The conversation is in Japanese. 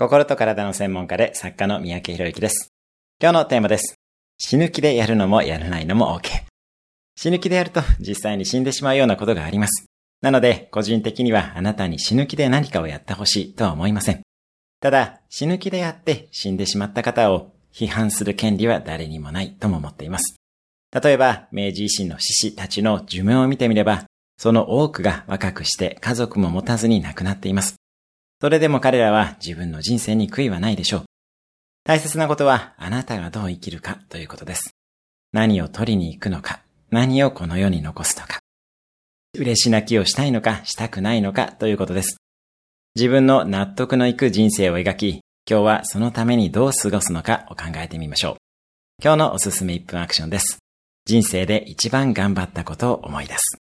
心と体の専門家で作家の三宅博之です。今日のテーマです。死ぬ気でやるのもやらないのも OK。死ぬ気でやると実際に死んでしまうようなことがあります。なので、個人的にはあなたに死ぬ気で何かをやってほしいとは思いません。ただ、死ぬ気でやって死んでしまった方を批判する権利は誰にもないとも思っています。例えば、明治維新の志士たちの寿命を見てみれば、その多くが若くして家族も持たずに亡くなっています。それでも彼らは自分の人生に悔いはないでしょう。大切なことはあなたがどう生きるかということです。何を取りに行くのか、何をこの世に残すのか。嬉し泣きをしたいのかしたくないのかということです。自分の納得のいく人生を描き、今日はそのためにどう過ごすのかを考えてみましょう。今日のおすすめ1分アクションです。人生で一番頑張ったことを思い出す。